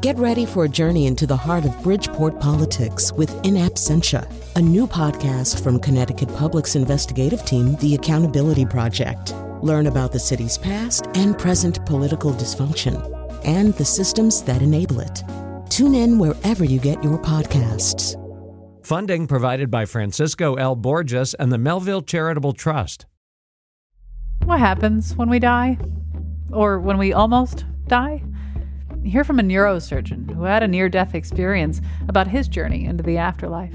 Get ready for a journey into the heart of Bridgeport politics with In Absentia, a new podcast from Connecticut Public's investigative team, The Accountability Project. Learn about the city's past and present political dysfunction and the systems that enable it. Tune in wherever you get your podcasts. Funding provided by Francisco L. Borges and the Melville Charitable Trust. What happens when we die? Or when we almost die? Hear from a neurosurgeon who had a near death experience about his journey into the afterlife.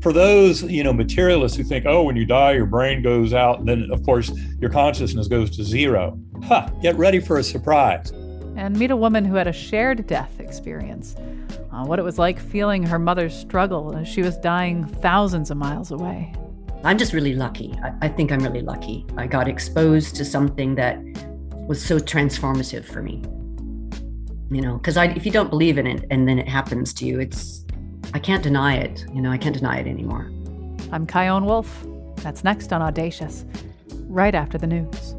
For those, you know, materialists who think, oh, when you die, your brain goes out, and then, of course, your consciousness goes to zero. Ha! Get ready for a surprise. And meet a woman who had a shared death experience. Uh, what it was like feeling her mother's struggle as she was dying thousands of miles away. I'm just really lucky. I, I think I'm really lucky. I got exposed to something that was so transformative for me you know because i if you don't believe in it and then it happens to you it's i can't deny it you know i can't deny it anymore. I'm Chion Wolf. That's next on audacious right after the news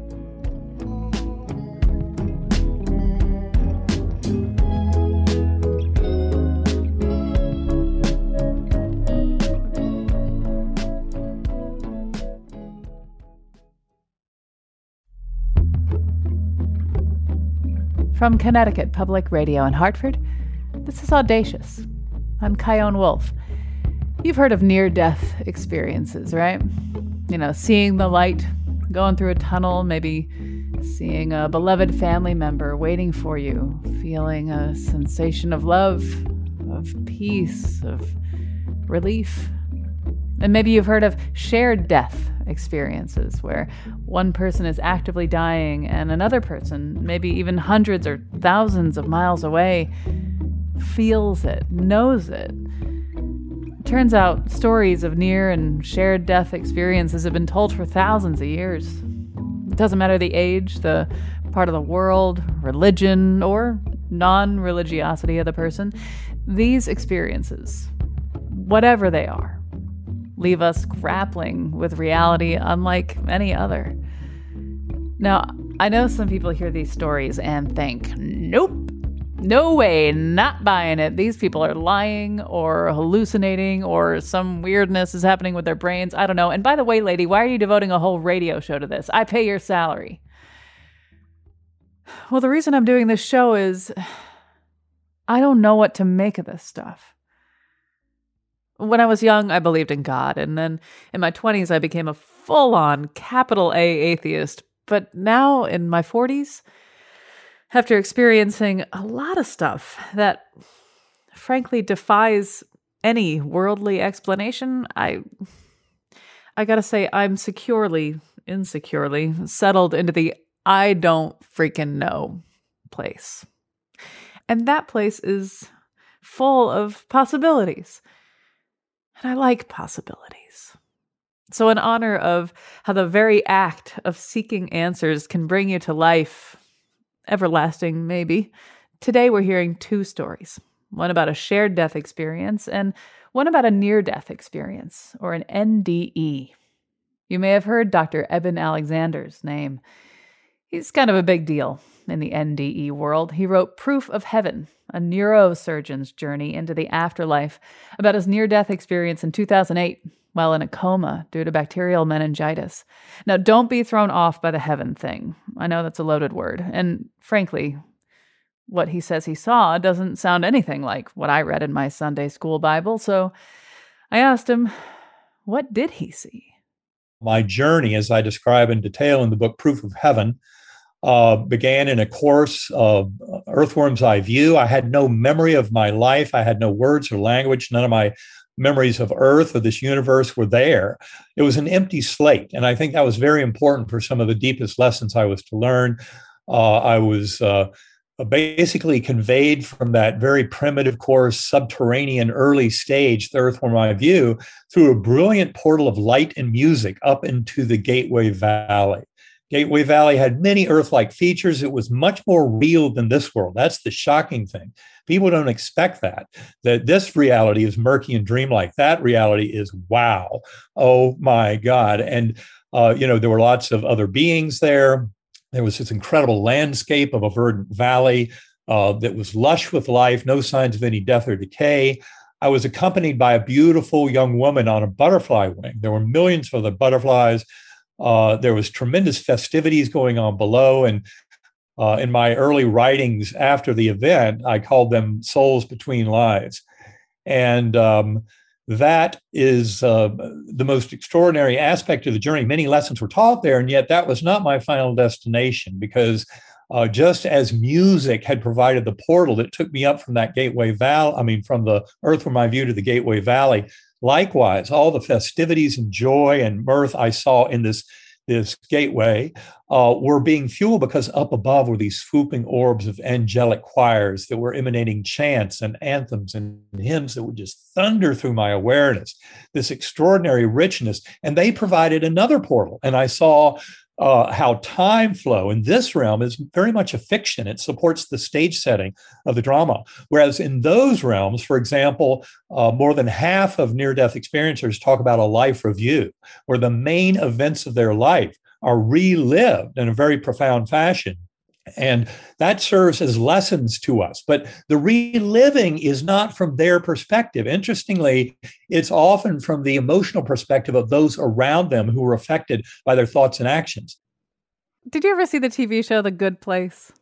From Connecticut Public Radio in Hartford, this is Audacious. I'm Chion Wolf. You've heard of near death experiences, right? You know, seeing the light, going through a tunnel, maybe seeing a beloved family member waiting for you, feeling a sensation of love, of peace, of relief. And maybe you've heard of shared death experiences where one person is actively dying and another person, maybe even hundreds or thousands of miles away, feels it, knows it. Turns out stories of near and shared death experiences have been told for thousands of years. It doesn't matter the age, the part of the world, religion, or non religiosity of the person, these experiences, whatever they are, leave us grappling with reality unlike any other. Now, I know some people hear these stories and think, nope, no way, not buying it. These people are lying or hallucinating or some weirdness is happening with their brains. I don't know. And by the way, lady, why are you devoting a whole radio show to this? I pay your salary. Well, the reason I'm doing this show is I don't know what to make of this stuff. When I was young, I believed in God, and then in my 20s, I became a full on capital A atheist. But now in my 40s, after experiencing a lot of stuff that frankly defies any worldly explanation, I I got to say I'm securely insecurely settled into the I don't freaking know place. And that place is full of possibilities. And I like possibilities. So, in honor of how the very act of seeking answers can bring you to life, everlasting maybe, today we're hearing two stories one about a shared death experience and one about a near death experience, or an NDE. You may have heard Dr. Eben Alexander's name. He's kind of a big deal in the NDE world. He wrote Proof of Heaven, a neurosurgeon's journey into the afterlife, about his near death experience in 2008 while in a coma due to bacterial meningitis. Now, don't be thrown off by the heaven thing. I know that's a loaded word. And frankly, what he says he saw doesn't sound anything like what I read in my Sunday school Bible. So I asked him, what did he see? My journey, as I describe in detail in the book Proof of Heaven, uh, began in a course of Earthworm's Eye View. I had no memory of my life. I had no words or language. None of my memories of Earth or this universe were there. It was an empty slate. And I think that was very important for some of the deepest lessons I was to learn. Uh, I was uh, basically conveyed from that very primitive coarse, subterranean early stage, the Earthworm Eye View, through a brilliant portal of light and music up into the Gateway Valley. Gateway Valley had many Earth like features. It was much more real than this world. That's the shocking thing. People don't expect that, that this reality is murky and dreamlike. That reality is wow. Oh my God. And, uh, you know, there were lots of other beings there. There was this incredible landscape of a verdant valley. uh, that was lush with life, no signs of any death or decay. I was accompanied by a beautiful young woman on a butterfly wing. There were millions of the butterflies. Uh, there was tremendous festivities going on below, and uh, in my early writings after the event, I called them souls between lives. And um, that is uh, the most extraordinary aspect of the journey. Many lessons were taught there, and yet that was not my final destination because uh, just as music had provided the portal that took me up from that Gateway Valley, I mean, from the earth from my View to the Gateway Valley, likewise, all the festivities and joy and mirth I saw in this this gateway uh, were being fueled because up above were these swooping orbs of angelic choirs that were emanating chants and anthems and hymns that would just thunder through my awareness, this extraordinary richness. And they provided another portal. And I saw uh, how time flow in this realm is very much a fiction. It supports the stage setting of the drama. Whereas in those realms, for example, uh, more than half of near death experiencers talk about a life review, where the main events of their life are relived in a very profound fashion. And that serves as lessons to us. But the reliving is not from their perspective. Interestingly, it's often from the emotional perspective of those around them who were affected by their thoughts and actions. Did you ever see the TV show The Good Place?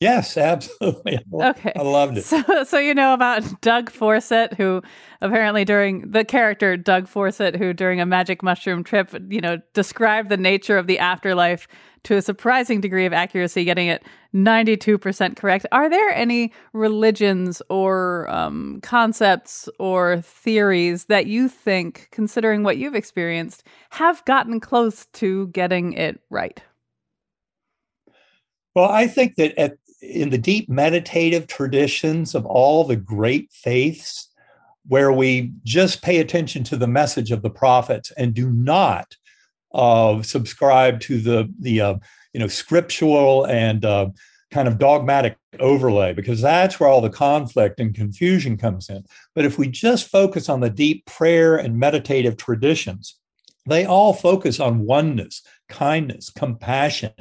Yes, absolutely. Okay. I loved it. So, so you know about Doug Forcett, who apparently during the character Doug Forcett, who during a magic mushroom trip, you know, described the nature of the afterlife to a surprising degree of accuracy, getting it 92% correct. Are there any religions or um, concepts or theories that you think, considering what you've experienced, have gotten close to getting it right? Well, I think that at in the deep meditative traditions of all the great faiths, where we just pay attention to the message of the prophets and do not uh, subscribe to the the uh, you know scriptural and uh, kind of dogmatic overlay because that's where all the conflict and confusion comes in. But if we just focus on the deep prayer and meditative traditions, they all focus on oneness, kindness, compassion,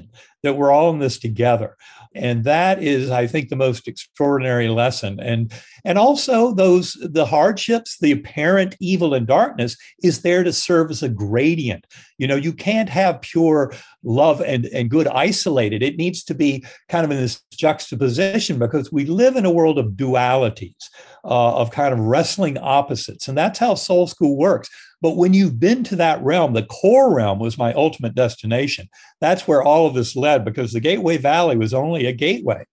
that we're all in this together. And that is i think the most extraordinary lesson. And and also those the hardships the apparent evil and darkness is there to serve as a gradient. You know you can't have pure love and and good isolated. It needs to be kind of in this juxtaposition because we live in a world of dualities uh, of kind of wrestling opposites. And that's how soul school works but when you've been to that realm, the core realm was my ultimate destination. That's where all of this led because the Gateway Valley was only a gateway.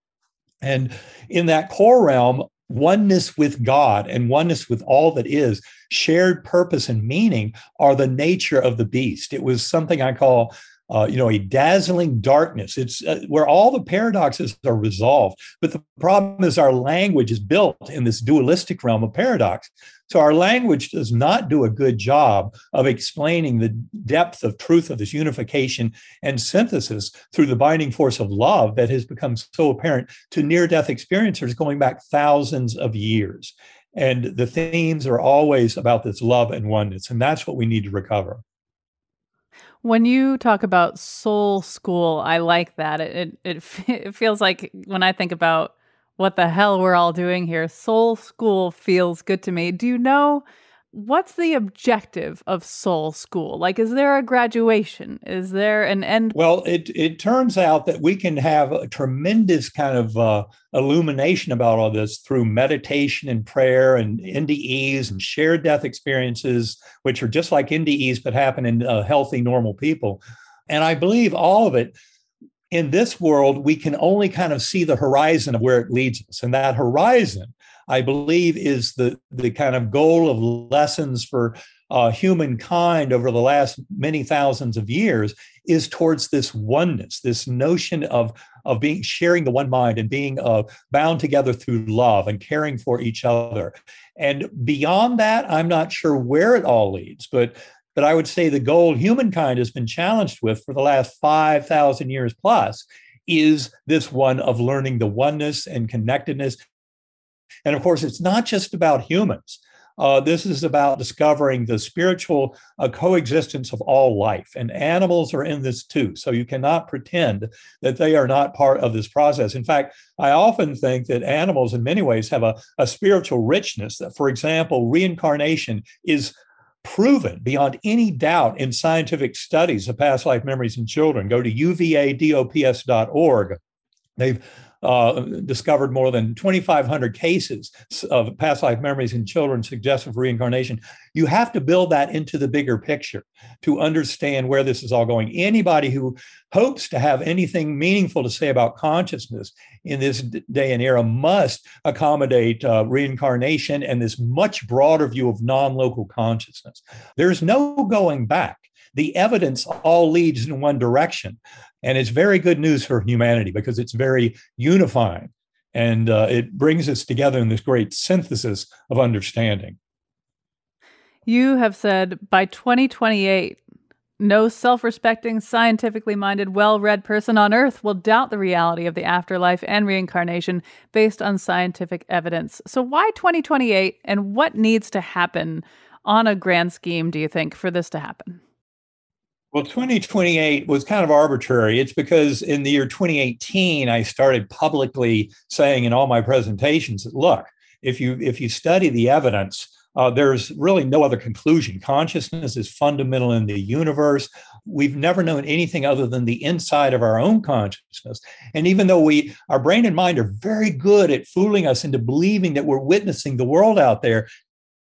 And in that core realm, oneness with God and oneness with all that is, shared purpose and meaning are the nature of the beast. It was something I call uh, you know, a dazzling darkness. It's uh, where all the paradoxes are resolved. But the problem is our language is built in this dualistic realm of paradox. So our language does not do a good job of explaining the depth of truth of this unification and synthesis through the binding force of love that has become so apparent to near death experiencers going back thousands of years. And the themes are always about this love and oneness. And that's what we need to recover. When you talk about soul school, I like that. It, it it feels like when I think about what the hell we're all doing here, soul school feels good to me. Do you know what's the objective of soul school? Like is there a graduation? Is there an end? Well it it turns out that we can have a tremendous kind of uh, illumination about all this through meditation and prayer and ndes and shared death experiences which are just like ndes but happen in uh, healthy normal people. And i believe all of it in this world we can only kind of see the horizon of where it leads us and that horizon I believe is the, the kind of goal of lessons for uh, humankind over the last many thousands of years is towards this oneness, this notion of, of being sharing the one mind and being uh, bound together through love and caring for each other. And beyond that, I'm not sure where it all leads, but but I would say the goal humankind has been challenged with for the last 5,000 years plus is this one of learning the oneness and connectedness and of course, it's not just about humans. Uh, this is about discovering the spiritual uh, coexistence of all life, and animals are in this too. So you cannot pretend that they are not part of this process. In fact, I often think that animals, in many ways, have a, a spiritual richness. That, for example, reincarnation is proven beyond any doubt in scientific studies of past life memories in children. Go to uvadops.org. They've uh, discovered more than 2,500 cases of past life memories in children suggestive of reincarnation. You have to build that into the bigger picture to understand where this is all going. Anybody who hopes to have anything meaningful to say about consciousness in this day and era must accommodate uh, reincarnation and this much broader view of non local consciousness. There's no going back the evidence all leads in one direction. And it's very good news for humanity because it's very unifying and uh, it brings us together in this great synthesis of understanding. You have said by 2028, no self respecting, scientifically minded, well read person on earth will doubt the reality of the afterlife and reincarnation based on scientific evidence. So, why 2028 and what needs to happen on a grand scheme, do you think, for this to happen? Well, 2028 was kind of arbitrary. It's because in the year 2018, I started publicly saying in all my presentations that look, if you if you study the evidence, uh, there's really no other conclusion. Consciousness is fundamental in the universe. We've never known anything other than the inside of our own consciousness. And even though we, our brain and mind are very good at fooling us into believing that we're witnessing the world out there,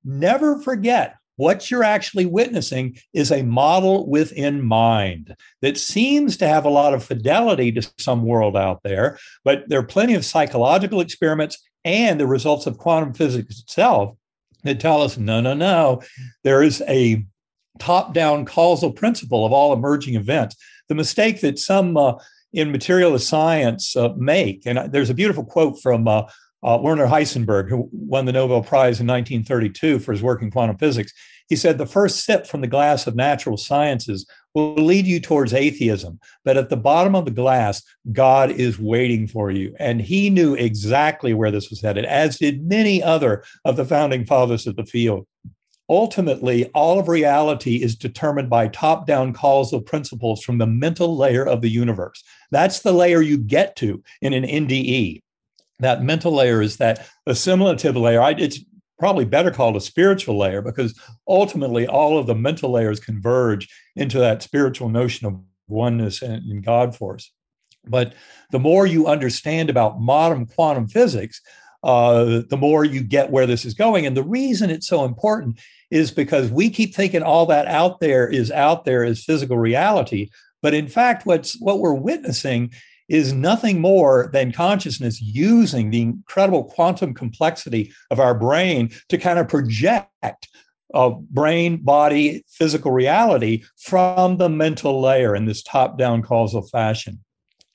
never forget what you're actually witnessing is a model within mind that seems to have a lot of fidelity to some world out there, but there are plenty of psychological experiments and the results of quantum physics itself that tell us no, no, no, there is a top down causal principle of all emerging events. The mistake that some uh, in materialist science uh, make, and there's a beautiful quote from uh, uh, Werner Heisenberg, who won the Nobel Prize in 1932 for his work in quantum physics, he said the first sip from the glass of natural sciences will lead you towards atheism, but at the bottom of the glass, God is waiting for you. And he knew exactly where this was headed, as did many other of the founding fathers of the field. Ultimately, all of reality is determined by top down causal principles from the mental layer of the universe. That's the layer you get to in an NDE that mental layer is that assimilative layer. I, it's probably better called a spiritual layer because ultimately all of the mental layers converge into that spiritual notion of oneness and, and God force. But the more you understand about modern quantum physics, uh, the more you get where this is going. And the reason it's so important is because we keep thinking all that out there is out there as physical reality. But in fact, what's what we're witnessing is nothing more than consciousness using the incredible quantum complexity of our brain to kind of project a brain, body, physical reality from the mental layer in this top down causal fashion.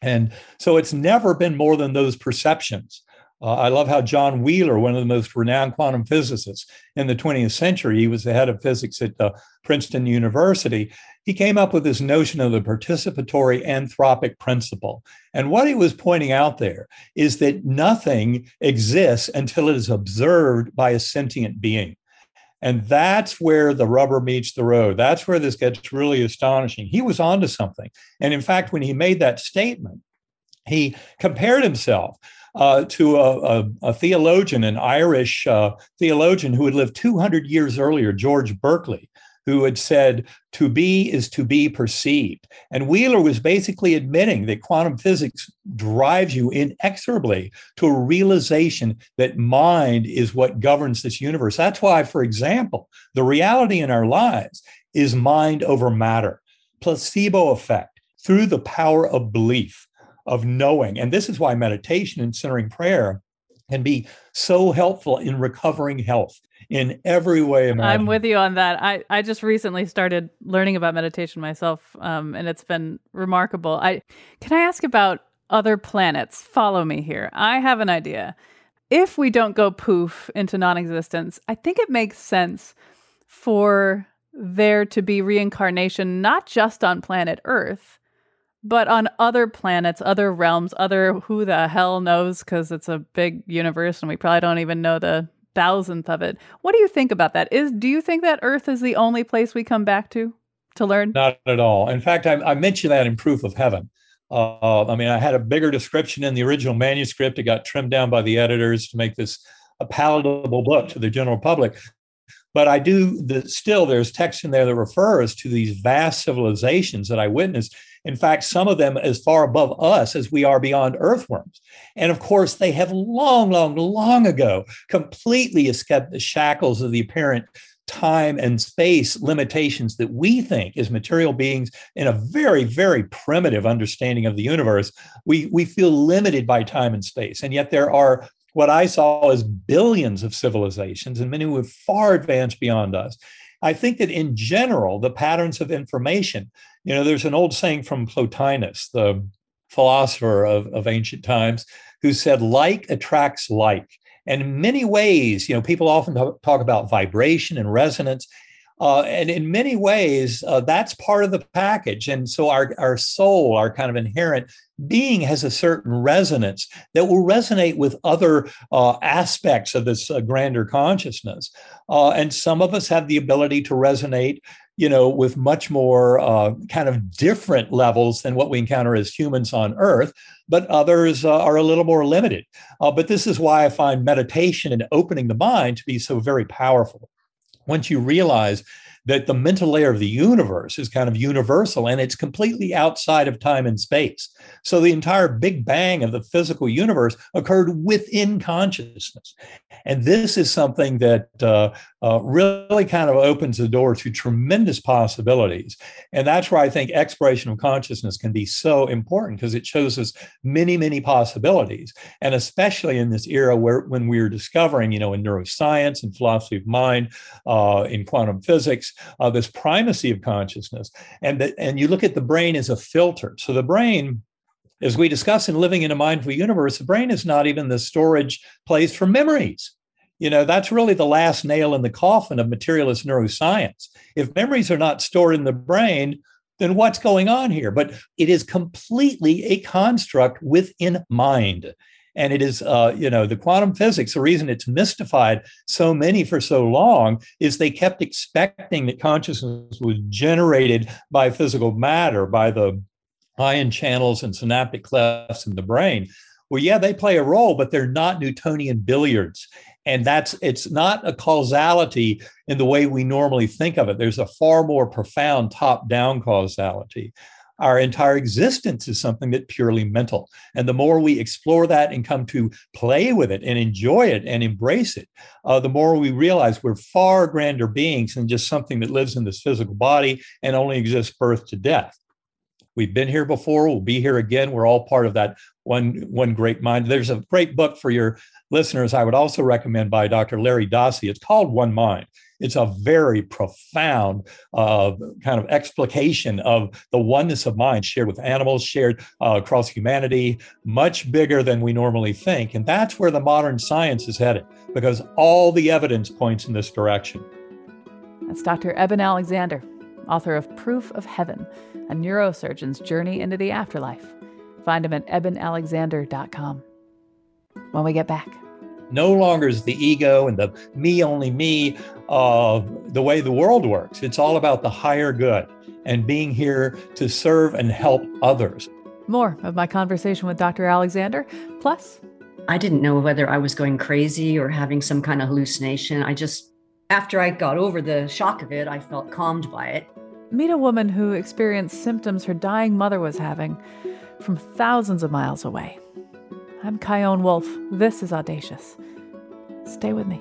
And so it's never been more than those perceptions. Uh, I love how John Wheeler, one of the most renowned quantum physicists in the 20th century, he was the head of physics at uh, Princeton University. He came up with this notion of the participatory anthropic principle. And what he was pointing out there is that nothing exists until it is observed by a sentient being. And that's where the rubber meets the road. That's where this gets really astonishing. He was onto something. And in fact, when he made that statement, he compared himself uh, to a, a, a, theologian, an Irish uh, theologian who had lived 200 years earlier, George Berkeley, who had said, to be is to be perceived. And Wheeler was basically admitting that quantum physics drives you inexorably to a realization that mind is what governs this universe. That's why, for example, the reality in our lives is mind over matter, placebo effect through the power of belief of knowing. And this is why meditation and centering prayer can be so helpful in recovering health in every way imaginable. I'm with you on that. I, I just recently started learning about meditation myself, um, and it's been remarkable. I can I ask about other planets? Follow me here. I have an idea. If we don't go poof into non-existence, I think it makes sense for there to be reincarnation not just on planet Earth, but on other planets, other realms, other who the hell knows because it's a big universe and we probably don't even know the thousandth of it. What do you think about that? Is do you think that Earth is the only place we come back to to learn? Not at all. In fact, I, I mentioned that in Proof of Heaven. Uh, I mean, I had a bigger description in the original manuscript. It got trimmed down by the editors to make this a palatable book to the general public. But I do the, still, there's text in there that refers to these vast civilizations that I witnessed. In fact, some of them as far above us as we are beyond earthworms. And of course, they have long, long, long ago completely escaped the shackles of the apparent time and space limitations that we think as material beings in a very very primitive understanding of the universe we we feel limited by time and space and yet there are what I saw as billions of civilizations and many who have far advanced beyond us. I think that in general, the patterns of information, you know, there's an old saying from Plotinus, the philosopher of, of ancient times, who said, like attracts like. And in many ways, you know, people often talk about vibration and resonance. Uh, and in many ways, uh, that's part of the package. And so our, our soul, our kind of inherent being has a certain resonance that will resonate with other uh, aspects of this uh, grander consciousness. Uh, and some of us have the ability to resonate you know, with much more uh, kind of different levels than what we encounter as humans on Earth, but others uh, are a little more limited. Uh, but this is why I find meditation and opening the mind to be so very powerful once you realize that the mental layer of the universe is kind of universal and it's completely outside of time and space. So the entire big bang of the physical universe occurred within consciousness. And this is something that uh, uh, really kind of opens the door to tremendous possibilities. And that's where I think exploration of consciousness can be so important because it shows us many, many possibilities. And especially in this era where when we're discovering, you know, in neuroscience and philosophy of mind, uh, in quantum physics, uh, this primacy of consciousness. And, that, and you look at the brain as a filter. So the brain, as we discuss in Living in a Mindful Universe, the brain is not even the storage place for memories. You know, that's really the last nail in the coffin of materialist neuroscience. If memories are not stored in the brain, then what's going on here? But it is completely a construct within mind. And it is, uh, you know, the quantum physics, the reason it's mystified so many for so long is they kept expecting that consciousness was generated by physical matter, by the ion channels and synaptic clefts in the brain. Well, yeah, they play a role, but they're not Newtonian billiards. And that's it's not a causality in the way we normally think of it. There's a far more profound top down causality our entire existence is something that's purely mental. And the more we explore that and come to play with it and enjoy it and embrace it, uh, the more we realize we're far grander beings than just something that lives in this physical body and only exists birth to death. We've been here before. We'll be here again. We're all part of that one one great mind. There's a great book for your listeners. I would also recommend by Dr. Larry Dossey. It's called One Mind. It's a very profound uh, kind of explication of the oneness of mind shared with animals, shared uh, across humanity, much bigger than we normally think. And that's where the modern science is headed because all the evidence points in this direction. That's Dr. Eben Alexander, author of Proof of Heaven, a neurosurgeon's journey into the afterlife. Find him at ebenalexander.com. When we get back. No longer is the ego and the me only me uh, the way the world works. It's all about the higher good and being here to serve and help others. More of my conversation with Dr. Alexander. Plus, I didn't know whether I was going crazy or having some kind of hallucination. I just, after I got over the shock of it, I felt calmed by it. Meet a woman who experienced symptoms her dying mother was having from thousands of miles away. I'm Chion Wolf. This is Audacious. Stay with me.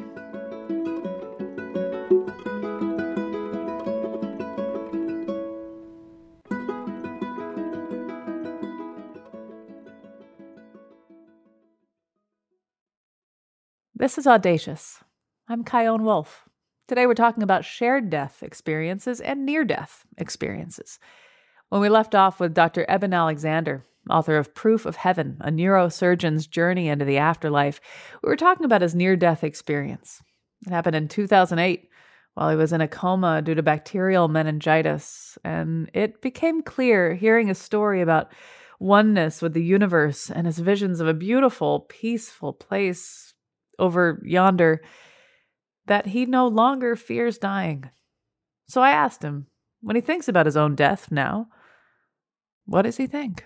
This is Audacious. I'm Chion Wolf. Today we're talking about shared death experiences and near death experiences. When we left off with Dr. Eben Alexander, author of Proof of Heaven, a neurosurgeon's journey into the afterlife, we were talking about his near death experience. It happened in 2008 while he was in a coma due to bacterial meningitis, and it became clear hearing his story about oneness with the universe and his visions of a beautiful, peaceful place over yonder that he no longer fears dying. So I asked him, when he thinks about his own death now, what does he think?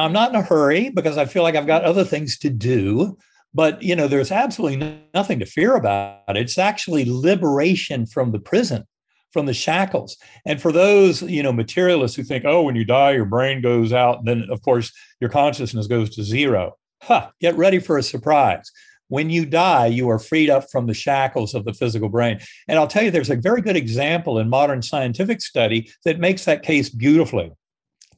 I'm not in a hurry because I feel like I've got other things to do. But you know, there's absolutely nothing to fear about it. It's actually liberation from the prison, from the shackles. And for those, you know, materialists who think, oh, when you die, your brain goes out, then of course your consciousness goes to zero. Huh, get ready for a surprise. When you die, you are freed up from the shackles of the physical brain. And I'll tell you, there's a very good example in modern scientific study that makes that case beautifully.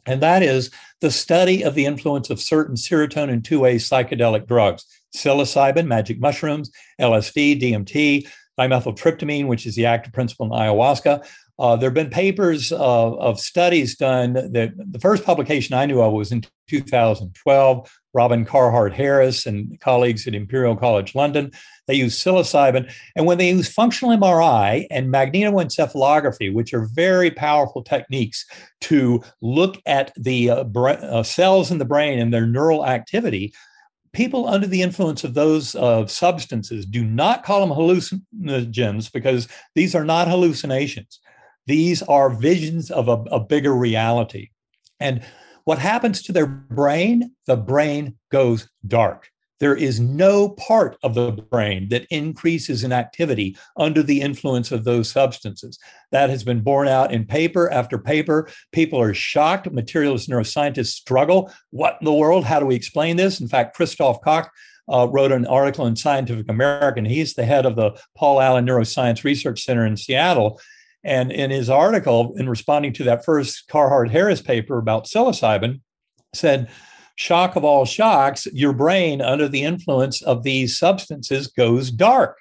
And that is the study of the influence of certain serotonin 2A psychedelic drugs psilocybin, magic mushrooms, LSD, DMT, dimethyltryptamine, which is the active principle in ayahuasca. Uh, there have been papers uh, of studies done that the first publication I knew of was in 2012. Robin Carhart Harris and colleagues at Imperial College London. They use psilocybin. And when they use functional MRI and magnetoencephalography, which are very powerful techniques to look at the uh, uh, cells in the brain and their neural activity, people under the influence of those uh, substances do not call them hallucinogens because these are not hallucinations. These are visions of a, a bigger reality. And what happens to their brain? The brain goes dark. There is no part of the brain that increases in activity under the influence of those substances. That has been borne out in paper after paper. People are shocked. Materialist neuroscientists struggle. What in the world? How do we explain this? In fact, Christoph Koch uh, wrote an article in Scientific American. He's the head of the Paul Allen Neuroscience Research Center in Seattle. And in his article, in responding to that first Carhart Harris paper about psilocybin, said shock of all shocks, your brain under the influence of these substances goes dark.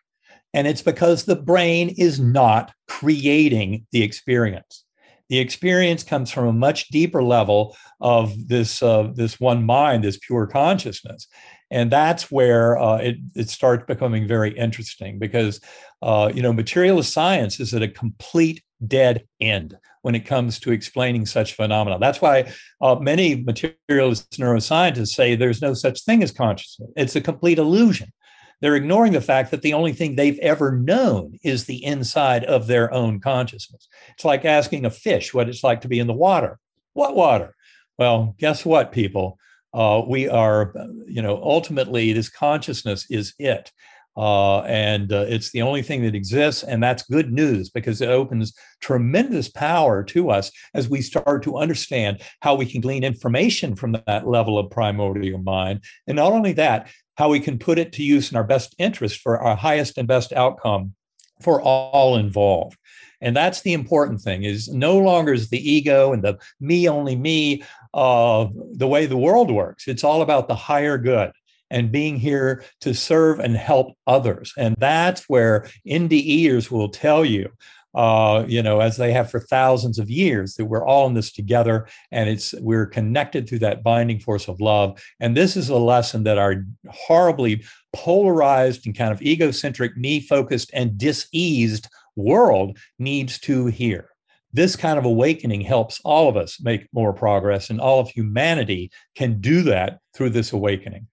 And it's because the brain is not creating the experience. The experience comes from a much deeper level of this, uh, this one mind, this pure consciousness. And that's where uh, it, it starts becoming very interesting because, uh, you know, materialist science is at a complete dead end when it comes to explaining such phenomena. That's why uh, many materialist neuroscientists say there's no such thing as consciousness. It's a complete illusion. They're ignoring the fact that the only thing they've ever known is the inside of their own consciousness. It's like asking a fish what it's like to be in the water. What water? Well, guess what, people? Uh, we are, you know, ultimately, this consciousness is it. Uh, and uh, it's the only thing that exists. And that's good news because it opens tremendous power to us as we start to understand how we can glean information from that level of primordial mind. And not only that, how we can put it to use in our best interest for our highest and best outcome for all involved. And that's the important thing is no longer is the ego and the me only me uh, the way the world works. It's all about the higher good and being here to serve and help others. And that's where NDEers will tell you, uh, you know, as they have for thousands of years, that we're all in this together and it's we're connected through that binding force of love. And this is a lesson that our horribly polarized and kind of egocentric, me-focused, and diseased world needs to hear this kind of awakening helps all of us make more progress, and all of humanity can do that through this awakening.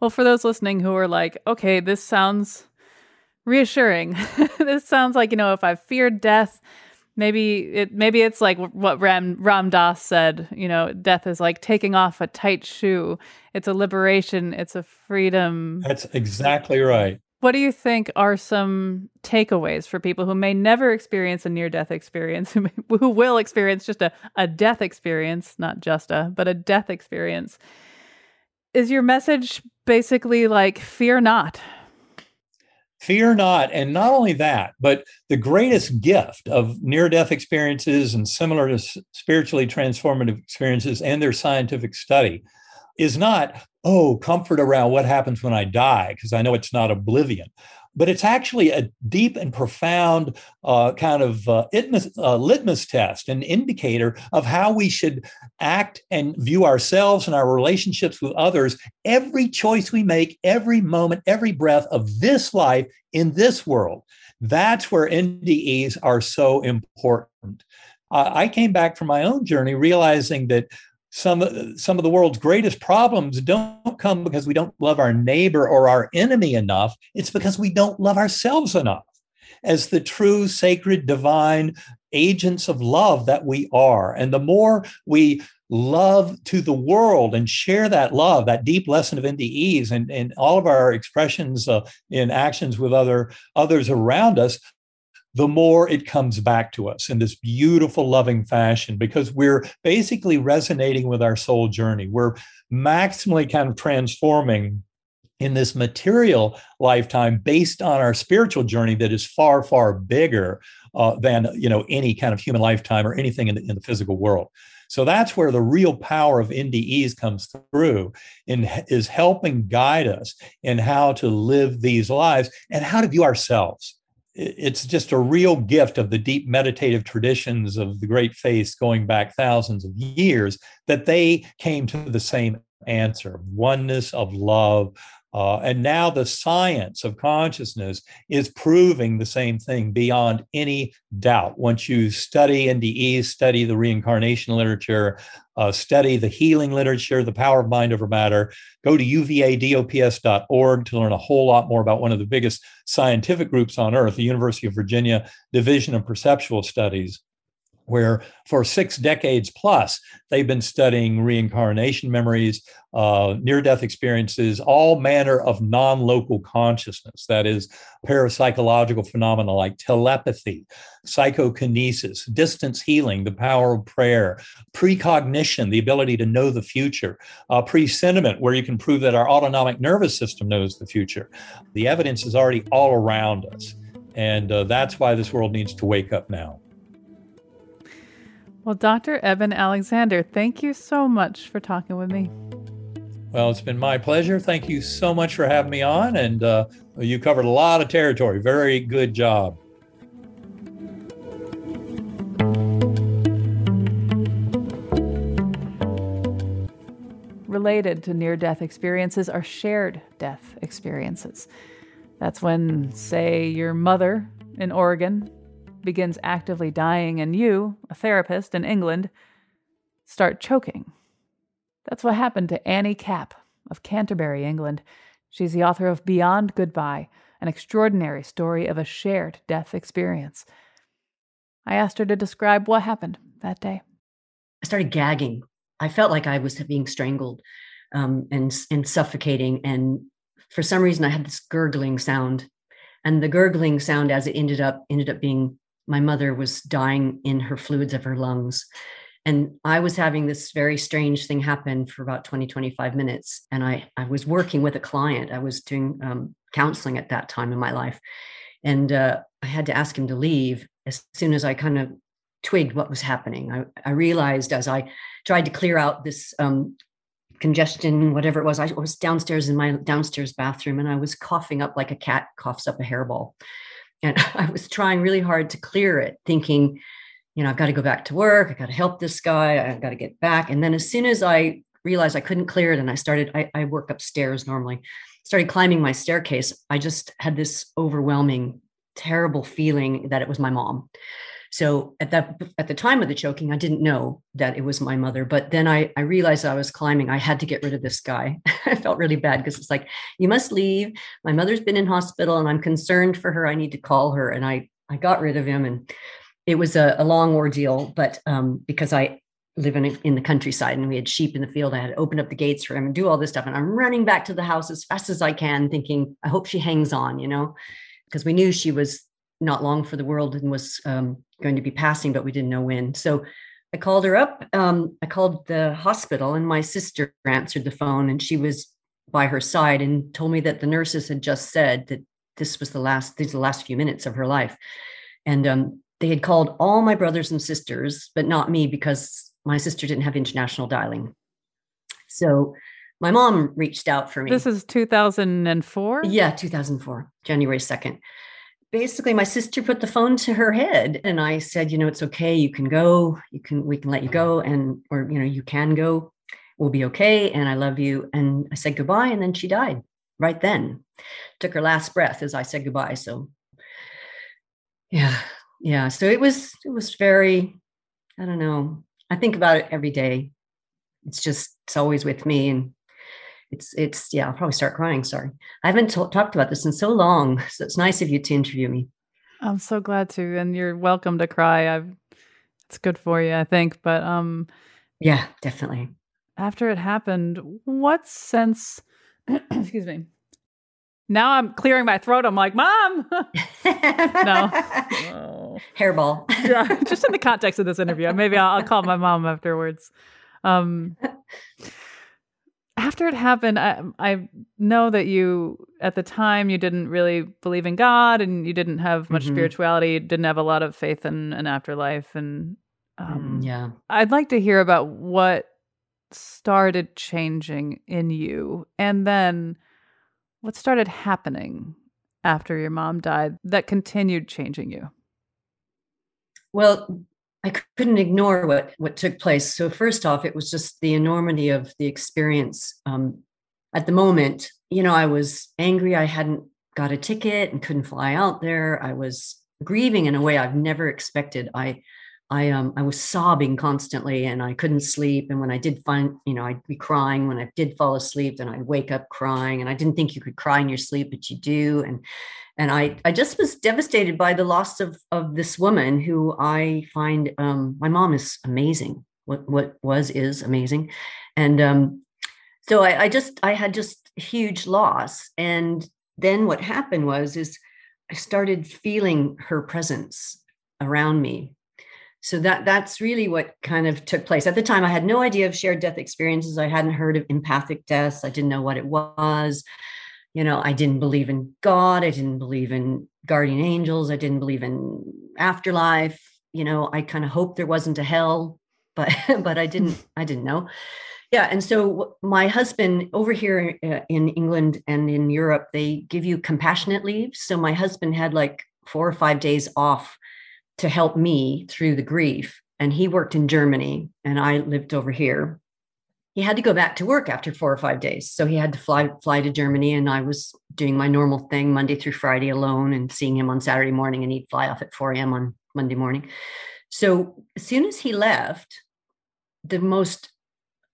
Well, for those listening who are like, okay, this sounds reassuring. this sounds like, you know, if I've feared death, maybe it maybe it's like what Ram Ram Dass said, you know, death is like taking off a tight shoe. It's a liberation, it's a freedom. That's exactly right. What do you think are some takeaways for people who may never experience a near death experience, who, may, who will experience just a, a death experience, not just a, but a death experience? is your message basically like fear not? Fear not. And not only that, but the greatest gift of near death experiences and similar to spiritually transformative experiences and their scientific study is not, oh, comfort around what happens when I die, because I know it's not oblivion, but it's actually a deep and profound uh, kind of uh, itmus, uh, litmus test, an indicator of how we should act and view ourselves and our relationships with others. Every choice we make, every moment, every breath of this life in this world. That's where NDEs are so important. I came back from my own journey realizing that some some of the world's greatest problems don't come because we don't love our neighbor or our enemy enough. It's because we don't love ourselves enough. As the true sacred divine agents of love that we are. And the more we love to the world and share that love that deep lesson of ndes and, and all of our expressions uh, in actions with other others around us the more it comes back to us in this beautiful, loving fashion because we're basically resonating with our soul journey. We're maximally kind of transforming in this material lifetime based on our spiritual journey that is far, far bigger uh, than you know any kind of human lifetime or anything in the, in the physical world. So that's where the real power of NDEs comes through and is helping guide us in how to live these lives and how to view ourselves it's just a real gift of the deep meditative traditions of the great faiths going back thousands of years that they came to the same answer oneness of love uh, and now the science of consciousness is proving the same thing beyond any doubt. Once you study NDE, study the reincarnation literature, uh, study the healing literature, the power of mind over matter, go to uvadops.org to learn a whole lot more about one of the biggest scientific groups on earth, the University of Virginia Division of Perceptual Studies where for six decades plus they've been studying reincarnation memories, uh, near death experiences, all manner of non local consciousness. That is, parapsychological phenomena like telepathy, psychokinesis, distance healing, the power of prayer, precognition, the ability to know the future, uh, presentiment, where you can prove that our autonomic nervous system knows the future. The evidence is already all around us. And uh, that's why this world needs to wake up now. Well, Dr. Eben Alexander, thank you so much for talking with me. Well, it's been my pleasure. Thank you so much for having me on. And uh, you covered a lot of territory. Very good job. Related to near death experiences are shared death experiences. That's when, say, your mother in Oregon begins actively dying, and you, a therapist in England, start choking. That's what happened to Annie Cap of Canterbury, England. She's the author of Beyond Goodbye, an extraordinary story of a shared death experience. I asked her to describe what happened that day. I started gagging. I felt like I was being strangled um, and, and suffocating. And for some reason, I had this gurgling sound. And the gurgling sound, as it ended up, ended up being my mother was dying in her fluids of her lungs. And i was having this very strange thing happen for about 20 25 minutes. And i i was working with a client. I was doing um, counseling at that time in my life. And uh, i had to ask him to leave as soon as i kind of twigged what was happening. I, I realized as i tried to clear out this um, congestion whatever it was i was downstairs in my downstairs bathroom and i was coughing up like a cat coughs up a hairball and I was trying really hard to clear it, thinking, you know, I've got to go back to work. I've got to help this guy. I've got to get back. And then as soon as I realized I couldn't clear it and I started, I, I work upstairs normally, started climbing my staircase, I just had this overwhelming, terrible feeling that it was my mom. So at that at the time of the choking, I didn't know that it was my mother. But then I, I realized I was climbing. I had to get rid of this guy. I felt really bad because it's like, you must leave. My mother's been in hospital and I'm concerned for her. I need to call her. And I I got rid of him. And it was a, a long ordeal, but um, because I live in, in the countryside and we had sheep in the field, I had to open up the gates for him and do all this stuff. And I'm running back to the house as fast as I can, thinking, I hope she hangs on, you know, because we knew she was not long for the world and was um, going to be passing, but we didn't know when. So I called her up. Um, I called the hospital, and my sister answered the phone, and she was by her side and told me that the nurses had just said that this was the last these the last few minutes of her life, and um, they had called all my brothers and sisters, but not me because my sister didn't have international dialing. So my mom reached out for me. This is 2004? Yeah, 2004, January 2nd basically my sister put the phone to her head and i said you know it's okay. You can go. You can we can let you go and or you know you can go. We'll be okay and i love you. And i said goodbye and then she died right then. Took her last breath as i said goodbye so yeah yeah. So it was it was very i don't know. I think about it every day. It's just it's always with me and it's it's yeah i'll probably start crying sorry. I haven't t- talked about this in so long so it's nice of you to interview me. I'm so glad to and you're welcome to cry. I've it's good for you i think but um yeah definitely. after it happened what sense excuse me. Now i'm clearing my throat i'm like mom! No. Oh. hairball. Yeah just in the context of this interview maybe I'll, I'll call my mom afterwards. Um after it happened, I, I know that you, at the time, you didn't really believe in God and you didn't have much mm-hmm. spirituality, didn't have a lot of faith in an afterlife. And um, mm, yeah, I'd like to hear about what started changing in you and then what started happening after your mom died that continued changing you. Well, I couldn't ignore what what took place. So first off, it was just the enormity of the experience. Um, at the moment, you know, I was angry. I hadn't got a ticket and couldn't fly out there. I was grieving in a way I've never expected. I I um I was sobbing constantly and I couldn't sleep. And when I did find, you know, I'd be crying. When I did fall asleep, then I'd wake up crying. And I didn't think you could cry in your sleep, but you do. And and I I just was devastated by the loss of of this woman who I find um my mom is amazing. What what was is amazing. And um so I, I just I had just huge loss. And then what happened was is I started feeling her presence around me so that that's really what kind of took place at the time i had no idea of shared death experiences i hadn't heard of empathic deaths i didn't know what it was you know i didn't believe in god i didn't believe in guardian angels i didn't believe in afterlife you know i kind of hoped there wasn't a hell but but i didn't i didn't know yeah and so my husband over here uh, in england and in europe they give you compassionate leave so my husband had like four or five days off to help me through the grief. And he worked in Germany and I lived over here. He had to go back to work after four or five days. So he had to fly fly to Germany and I was doing my normal thing Monday through Friday alone and seeing him on Saturday morning and he'd fly off at 4 a.m. on Monday morning. So as soon as he left, the most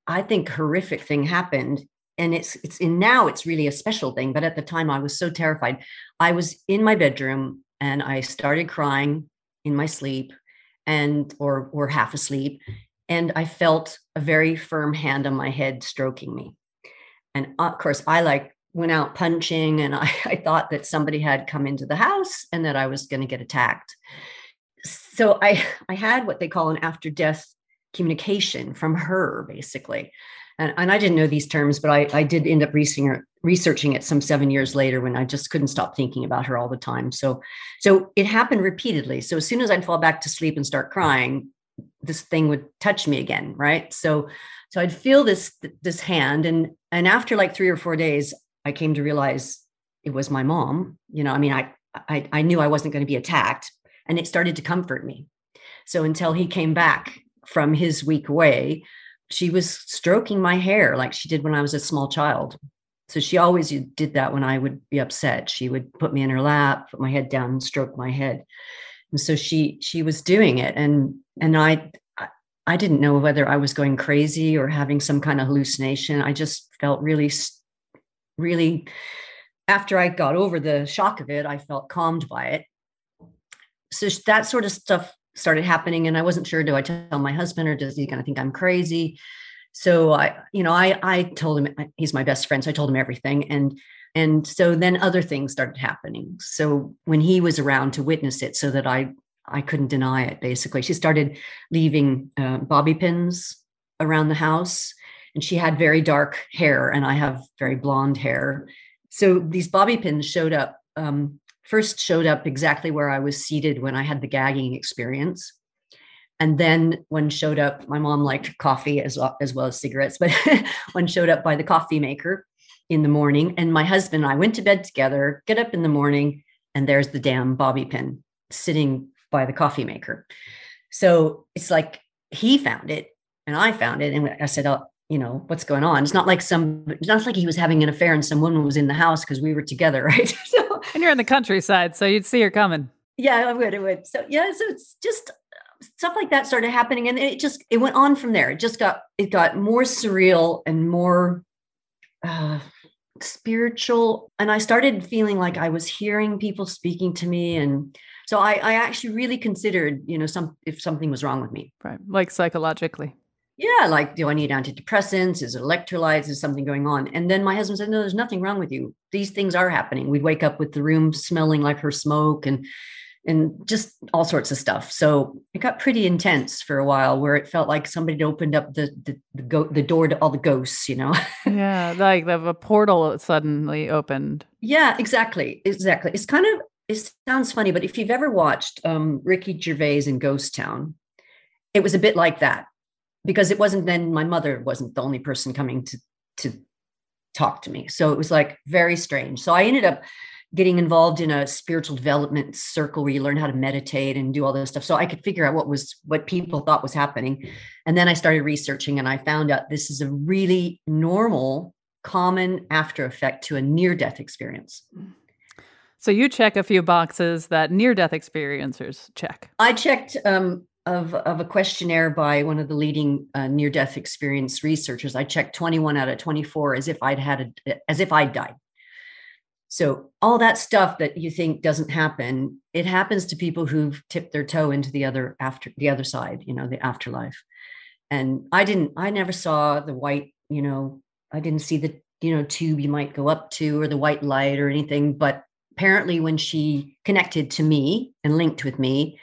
I think horrific thing happened and it's it's in now it's really a special thing but at the time I was so terrified I was in my bedroom and I started crying in my sleep and or or half asleep and i felt a very firm hand on my head stroking me and uh, of course i like went out punching and I, I thought that somebody had come into the house and that i was going to get attacked so i i had what they call an after death communication from her basically and, and I didn't know these terms, but I, I did end up researching, researching it some seven years later when I just couldn't stop thinking about her all the time. So, so it happened repeatedly. So as soon as I'd fall back to sleep and start crying, this thing would touch me again, right? So, so I'd feel this this hand, and and after like three or four days, I came to realize it was my mom. You know, I mean, I I, I knew I wasn't going to be attacked, and it started to comfort me. So until he came back from his week away, she was stroking my hair like she did when I was a small child. So she always did that when I would be upset. She would put me in her lap, put my head down, and stroke my head. And so she she was doing it, and and I I didn't know whether I was going crazy or having some kind of hallucination. I just felt really, really. After I got over the shock of it, I felt calmed by it. So that sort of stuff started happening and i wasn't sure do i tell my husband or does he kind of think i'm crazy so i you know i i told him he's my best friend so i told him everything and and so then other things started happening. So when he was around to witness it so that i i couldn't deny it basically she started leaving uh, bobby pins around the house. And she had very dark hair and i have very blonde hair. So these bobby pins showed up um, first showed up exactly where I was seated when I had the gagging experience. And then one showed up, my mom liked coffee as well, as well as cigarettes, but one showed up by the coffee maker in the morning. And my husband and I went to bed together, get up in the morning, and there's the damn bobby pin sitting by the coffee maker. So it's like he found it and I found it. And I said, oh, you know what's going on it's not like some it's not like he was having an affair and some woman was in the house because we were together right so and you're in the countryside so you'd see her coming yeah i would i would so yeah so it's just stuff like that started happening and it just it went on from there it just got it got more surreal and more uh, spiritual and i started feeling like i was hearing people speaking to me and so I, I actually really considered you know some if something was wrong with me. Right like psychologically. Yeah like do i need antidepressants? Is it electrolytes? Is something going on? And then my husband said no there's nothing wrong with you. These things are happening. We'd wake up with the room smelling like her smoke and and just all sorts of stuff. So it got pretty intense for a while, where it felt like somebody had opened up the the the, go- the door to all the ghosts, you know. yeah, like the a portal suddenly opened. Yeah, exactly, exactly. It's kind of it sounds funny, but if you've ever watched um, Ricky Gervais in Ghost Town, it was a bit like that because it wasn't then my mother wasn't the only person coming to to talk to me, so it was like very strange. So I ended up getting involved in a spiritual development circle where you learn how to meditate and do all this stuff. So i could figure out what was what people thought was happening. And then i started researching and i found out this is a really normal common after effect to a near death experience. So you check a few boxes that near death experiencers check. I checked um, of, of a questionnaire by one of the leading uh, near death experience researchers. I checked 21 out of 24 as if i'd had a as if i'd died so all that stuff that you think doesn't happen, it happens to people who've tipped their toe into the other after the other side, you know, the afterlife. And I didn't, I never saw the white, you know, I didn't see the, you know, tube you might go up to or the white light or anything. But apparently when she connected to me and linked with me,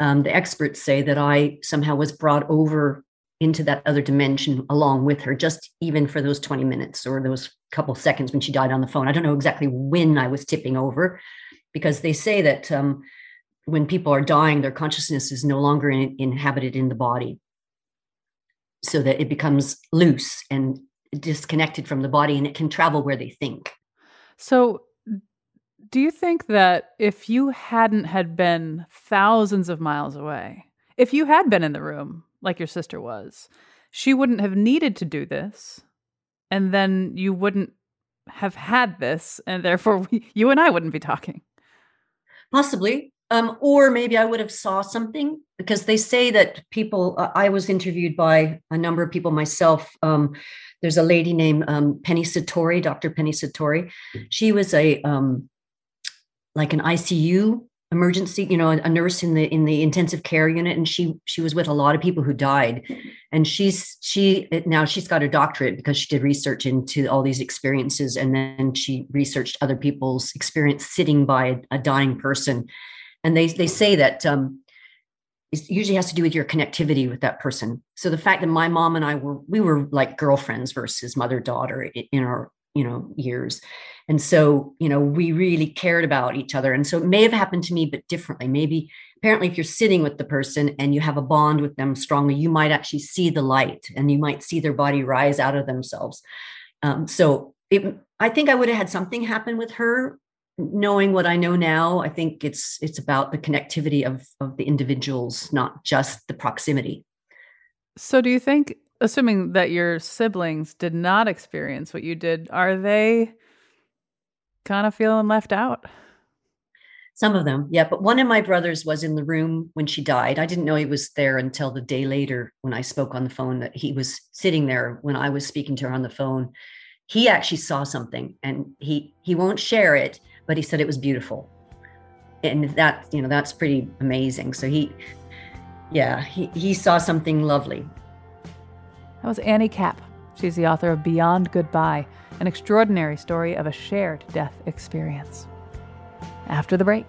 um, the experts say that I somehow was brought over into that other dimension along with her, just even for those 20 minutes or those couple seconds when she died on the phone. I don't know exactly when I was tipping over because they say that um, when people are dying, their consciousness is no longer in, inhabited in the body. So that it becomes loose and disconnected from the body and it can travel where they think. So, do you think that if you hadn't had been thousands of miles away, if you had been in the room like your sister was, she wouldn't have needed to do this. And then you wouldn't have had this. And therefore, we, you and I wouldn't be talking. Possibly. Um, or maybe I would have saw something because they say that people. Uh, I was interviewed by a number of people myself. Um, there's a lady named um, Penny Sartori, Dr. Penny Sartori. She was a um, like an ICU emergency you know a nurse in the in the intensive care unit and she she was with a lot of people who died. And she's she now she's got a doctorate because she did research into all these experiences and then she researched other people's experience sitting by a, dying person. And they they say that um it usually has to do with your connectivity with that person. So the fact that my mom and i were we were like girlfriends versus mother daughter in our you know years and so, you know, we really cared about each other. And so it may have happened to me, but differently. Maybe apparently, if you're sitting with the person and you have a bond with them strongly, you might actually see the light and you might see their body rise out of themselves. Um, so it, I think I would have had something happen with her. Knowing what I know now, I think it's it's about the connectivity of of the individuals, not just the proximity. So, do you think, assuming that your siblings did not experience what you did, are they kind of feeling left out? Some of them, yeah. But one of my brothers was in the room when she died. I didn't know he was there until the day later when I spoke on the phone that he was sitting there when I was speaking to her on the phone. He actually saw something and he he won't share it, but he said it was beautiful. And that, you know, that's pretty amazing. So he yeah, he, he saw something lovely. That was Annie Cap. She's the author of Beyond Goodbye an extraordinary story of a shared death experience. After the break,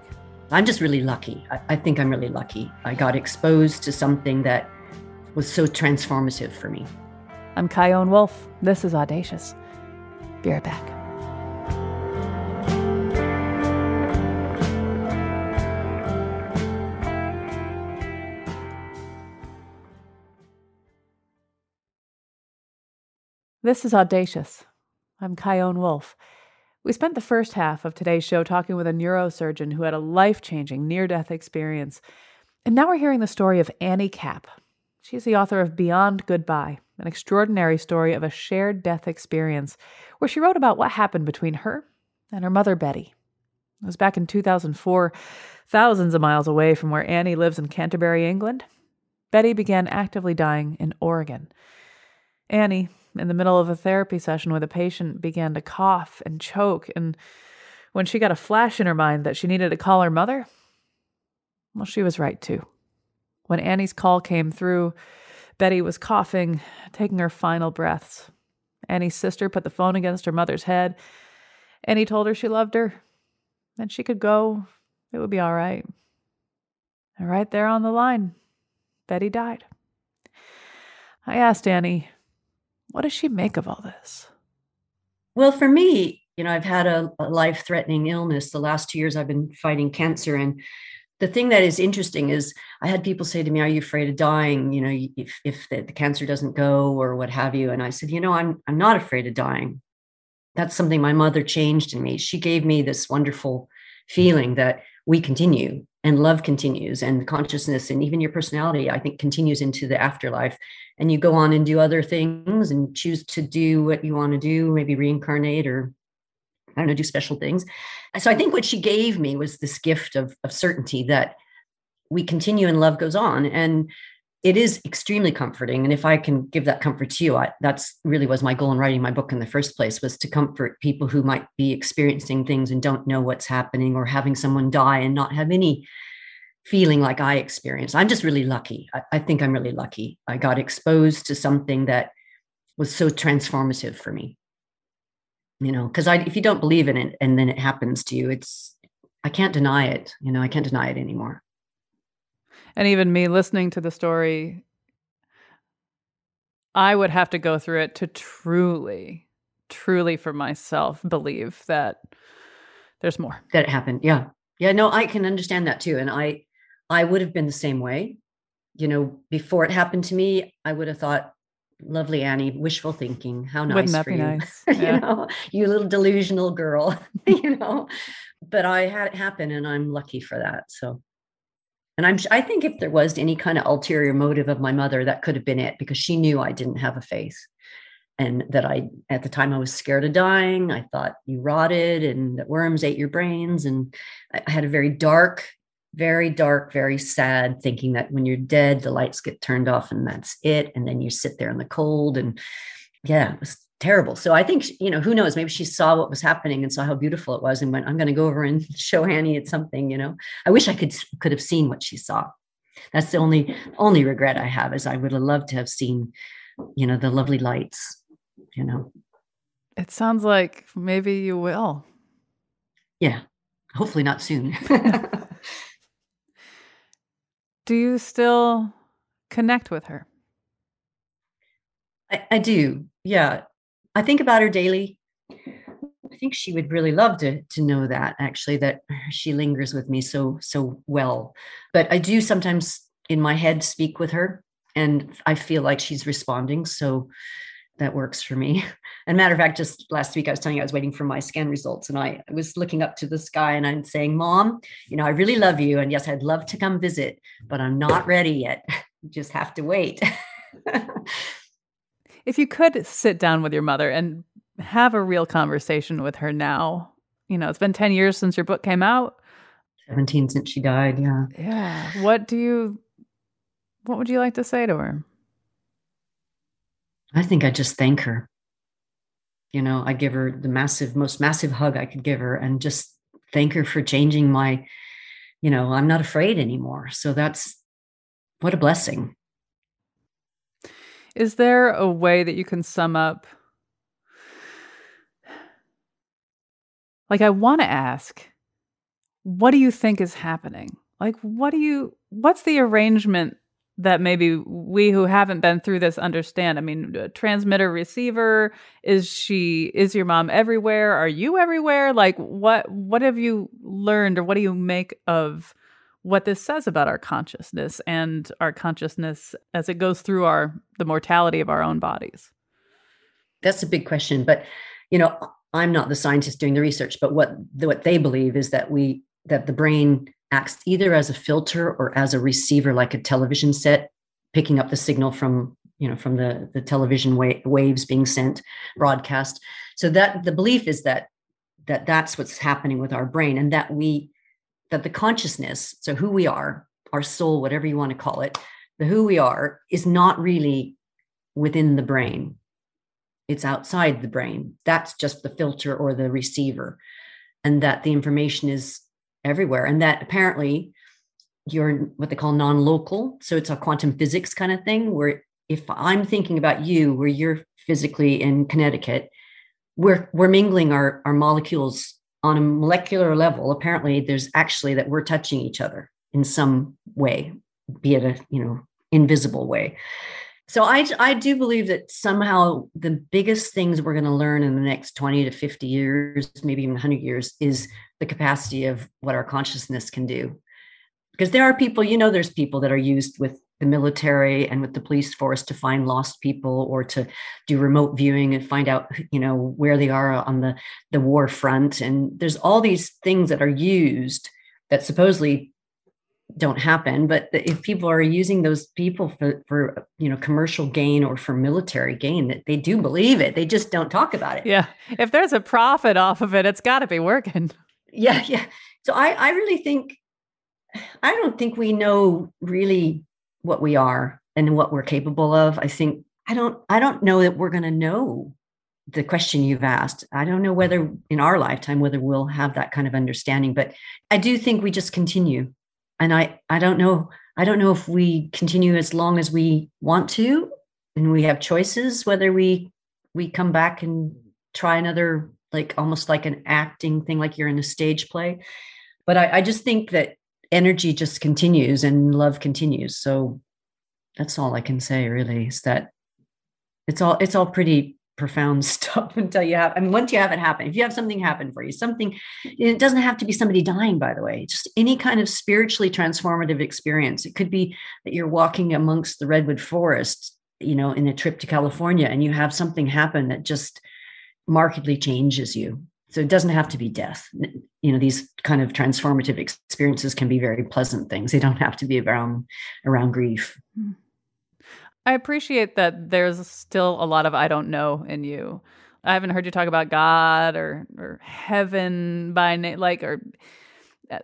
I'm just really lucky. I, I, think I'm really lucky. I got exposed to something that was so transformative for me. I'm Chion Wolf. This is Audacious. Be right back. This is Audacious. I'm Chion Wolf. We spent the first half of today's show talking with a neurosurgeon who had a life changing near death experience. And now we're hearing the story of Annie Cap. She's the author of Beyond Goodbye, an extraordinary story of a shared death experience, where she wrote about what happened between her and her mother, Betty. It was back in 2004, thousands of miles away from where Annie lives in Canterbury, England. Betty began actively dying in Oregon. Annie, in the middle of a therapy session with a patient, began to cough and choke. And when she got a flash in her mind that she needed to call her mother, well, she was right too. When Annie's call came through, Betty was coughing, taking her final breaths. Annie's sister put the phone against her mother's head. Annie told her she loved her, and she could go. It would be all right. And right there on the line, Betty died. I asked Annie, what does she make of all this? Well, for me, you know, I've had a, a life threatening illness. The last two years I've been fighting cancer. And the thing that is interesting is I had people say to me, Are you afraid of dying? You know, if, if the, the cancer doesn't go or what have you. And I said, You know, I'm, I'm not afraid of dying. That's something my mother changed in me. She gave me this wonderful feeling that we continue and love continues and consciousness and even your personality i think continues into the afterlife and you go on and do other things and choose to do what you want to do maybe reincarnate or i don't know do special things. So i think what she gave me was this gift of, of certainty that we continue and love goes on and it is extremely comforting. And if i can give that comfort to you I, that's really was my goal in writing my book in the first place was to comfort people who might be experiencing things and don't know what's happening or having someone die and not have any feeling like i experienced i'm just really lucky I, I think i'm really lucky i got exposed to something that was so transformative for me you know because i if you don't believe in it and then it happens to you it's i can't deny it you know i can't deny it anymore and even me listening to the story, I would have to go through it to truly, truly for myself believe that there's more. That it happened. Yeah. Yeah. No, I can understand that too. And I, I would have been the same way. You know, before it happened to me, I would have thought, lovely Annie, wishful thinking. How nice for you. nice? you Yeah. know, you little delusional girl, you know. But I had it happen and I'm lucky for that. So and I'm I think if there was any kind of ulterior motive of my mother, that could have been it because she knew I didn't have a faith. And that I at the time I was scared of dying. I thought you rotted and that worms ate your brains. And I had a very dark, very dark, very sad thinking that when you're dead, the lights get turned off and that's it. And then you sit there in the cold. And yeah, it was terrible. So I think, you know, who knows? Maybe she saw what was happening and saw how beautiful it was and went, I'm going to go over and show Annie it's something, you know. I wish I could could have seen what she saw. That's the only only regret I have is I would have loved to have seen, you know, the lovely lights, you know. It sounds like maybe you will. Yeah. Hopefully not soon. Do you still connect with her? I, I do. Yeah. I think about her daily. I think she would really love to to know that actually that she lingers with me so so well. But I do sometimes in my head speak with her and I feel like she's responding. So that works for me. And matter of fact, just last week I was telling you I was waiting for my scan results and I was looking up to the sky and I'm saying, Mom, you know, I really love you. And yes, I'd love to come visit, but I'm not ready yet. You just have to wait. If you could sit down with your mother and have a real conversation with her now, you know, it's been 10 years since your book came out. 17 since she died. Yeah. Yeah. What do you, what would you like to say to her? I think I just thank her. You know, I give her the massive, most massive hug I could give her and just thank her for changing my, you know, I'm not afraid anymore. So that's what a blessing. Is there a way that you can sum up? Like, I want to ask, what do you think is happening? Like, what do you, what's the arrangement that maybe we who haven't been through this understand? I mean, transmitter receiver, is she, is your mom everywhere? Are you everywhere? Like, what, what have you learned or what do you make of what this says about our consciousness and our consciousness as it goes through our the mortality of our own bodies That's a big question, but you know, I'm not the scientist doing the research, but what what they believe is that we that the brain acts either as a filter or as a receiver, like a television set, picking up the signal from you know from the the television wa- waves being sent broadcast. So that the belief is that that that's what's happening with our brain, and that we that the consciousness, so who we are, our soul, whatever you want to call it, the who we are, is not really within the brain. It's outside the brain. That's just the filter or the receiver. And that the information is everywhere. And that apparently you're what they call non local. So it's a quantum physics kind of thing where if I'm thinking about you, where you're physically in Connecticut, we're, we're mingling our, our molecules on a molecular level. Apparently, there's actually that we're touching each other in some way, be it a you know invisible way. So I I do believe that somehow the biggest things we're going to learn in the next 20 to 50 years, maybe even 100 years is the capacity of what our consciousness can do. Because there are people, you know there's people that are used with the military and with the police force to find lost people or to do remote viewing and find out you know where they are on the the war front. And there's all these things that are used that supposedly don't happen but if people are using those people for for you know commercial gain or for military gain that they do believe it. They just don't talk about it. Yeah. If there's a profit off of it it's got to be working yeah yeah. So i i really think i don't think we know really what we are and what we're capable of. I think i don't i don't know that we're going to know the question you've asked. I don't know whether in our lifetime whether we'll have that kind of understanding but i do think we just continue. And i i don't know i don't know if we continue as long as we want to and we have choices whether we we come back and try another like almost like an acting thing like you're in a stage play. But i, I just think that energy just continues and love continues. So that's all i can say really is that it's all it's all pretty profound stuff until you have i mean once you have it happen if you have something happen for you something it doesn't have to be somebody dying by the way just any kind of spiritually transformative experience. It could be that you're walking amongst the redwood forest you know in a trip to california and you have something happen that just markedly changes you so it doesn't have to be death you know these kind of transformative experiences can be very pleasant things they don't have to be around around grief hmm. I appreciate that there's still a lot of I don't know in you. I haven't heard you talk about God or or heaven by name, like or.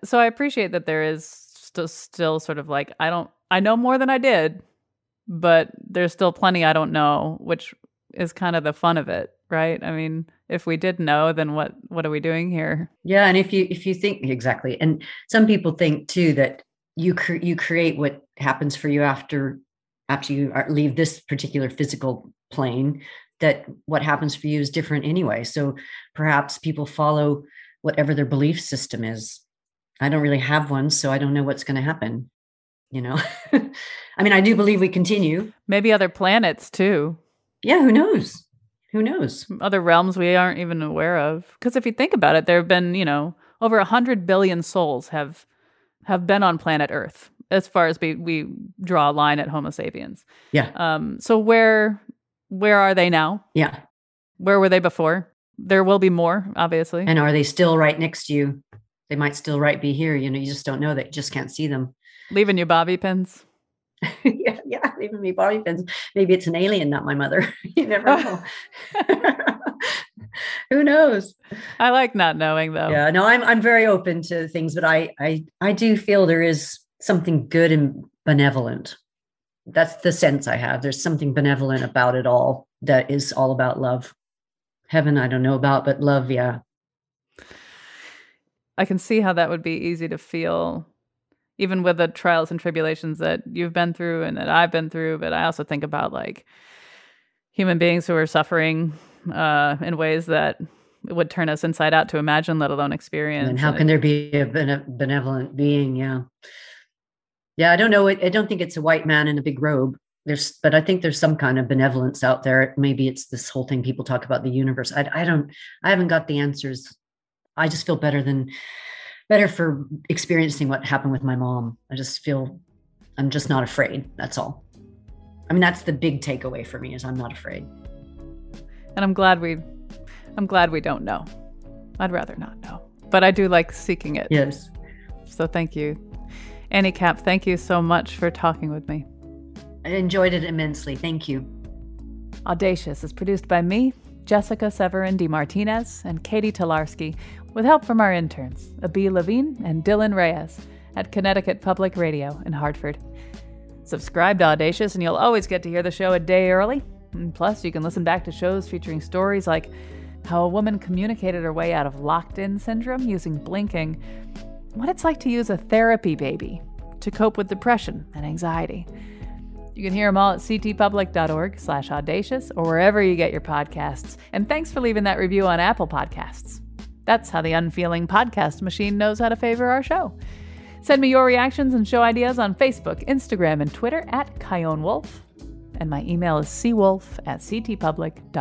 So I appreciate that there is still still sort of like I don't I know more than I did, but there's still plenty I don't know, which is kind of the fun of it, right? I mean, if we did know, then what what are we doing here? Yeah, and if you if you think exactly, and some people think too that you cre- you create what happens for you after after you leave this particular physical plane that what happens for you is different anyway. So perhaps people follow whatever their belief system is. I don't really have one so i don't know what's going to happen you know? I mean i do believe we continue. Maybe other planets too. Yeah who knows who knows other realms we aren't even aware of because if you think about it there have been you know over a hundred billion souls have have been on planet earth as far as we, we draw a line at Homo sapiens. Yeah. Um, so where where are they now? Yeah. Where were they before? There will be more, obviously. And are they still right next to you? They might still right be here. You know, you just don't know that. You just can't see them. Leaving you bobby pins. yeah, yeah, leaving me bobby pins. Maybe it's an alien, not my mother. you never know. Who knows? I like not knowing though. Yeah, no, I'm I'm very open to things, but I I I do feel there is something good and benevolent. That's the sense I have. There's something benevolent about it all that is all about love. Heaven, I don't know about, but love, yeah. I can see how that would be easy to feel, even with the trials and tribulations that you've been through and that I've been through. But I also think about like human beings who are suffering uh, in ways that would turn us inside out to imagine, let alone experience. And how can there be a benevolent being? Yeah. Yeah, I don't know. I don't think it's a white man in a big robe. There's, but I think there's some kind of benevolence out there. Maybe it's this whole thing people talk about the universe. I, I don't, I haven't got the answers. I just feel better than, better for experiencing what happened with my mom. I just feel, I'm just not afraid. That's all. I mean, that's the big takeaway for me is I'm not afraid. And I'm glad we, I'm glad we don't know. I'd rather not know, but I do like seeking it. Yes. So thank you. Annie Cap, thank you so much for talking with me. I enjoyed it immensely. Thank you. Audacious is produced by me, Jessica Severin de Martinez, and Katie Tolarski, with help from our interns, Abi Levine and Dylan Reyes, at Connecticut Public Radio in Hartford. Subscribe to Audacious, and you'll always get to hear the show a day early. And plus, you can listen back to shows featuring stories like how a woman communicated her way out of locked in syndrome using blinking, what it's like to use a therapy baby to cope with depression and anxiety. You can hear them all at ctpublic.org slash audacious or wherever you get your podcasts. And thanks for leaving that review on Apple Podcasts. That's how the unfeeling podcast machine knows how to favor our show. Send me your reactions and show ideas on Facebook, Instagram, and Twitter at Chion Wolf. And my email is cwolf at ctpublic.org.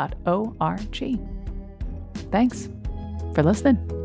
Thanks for listening.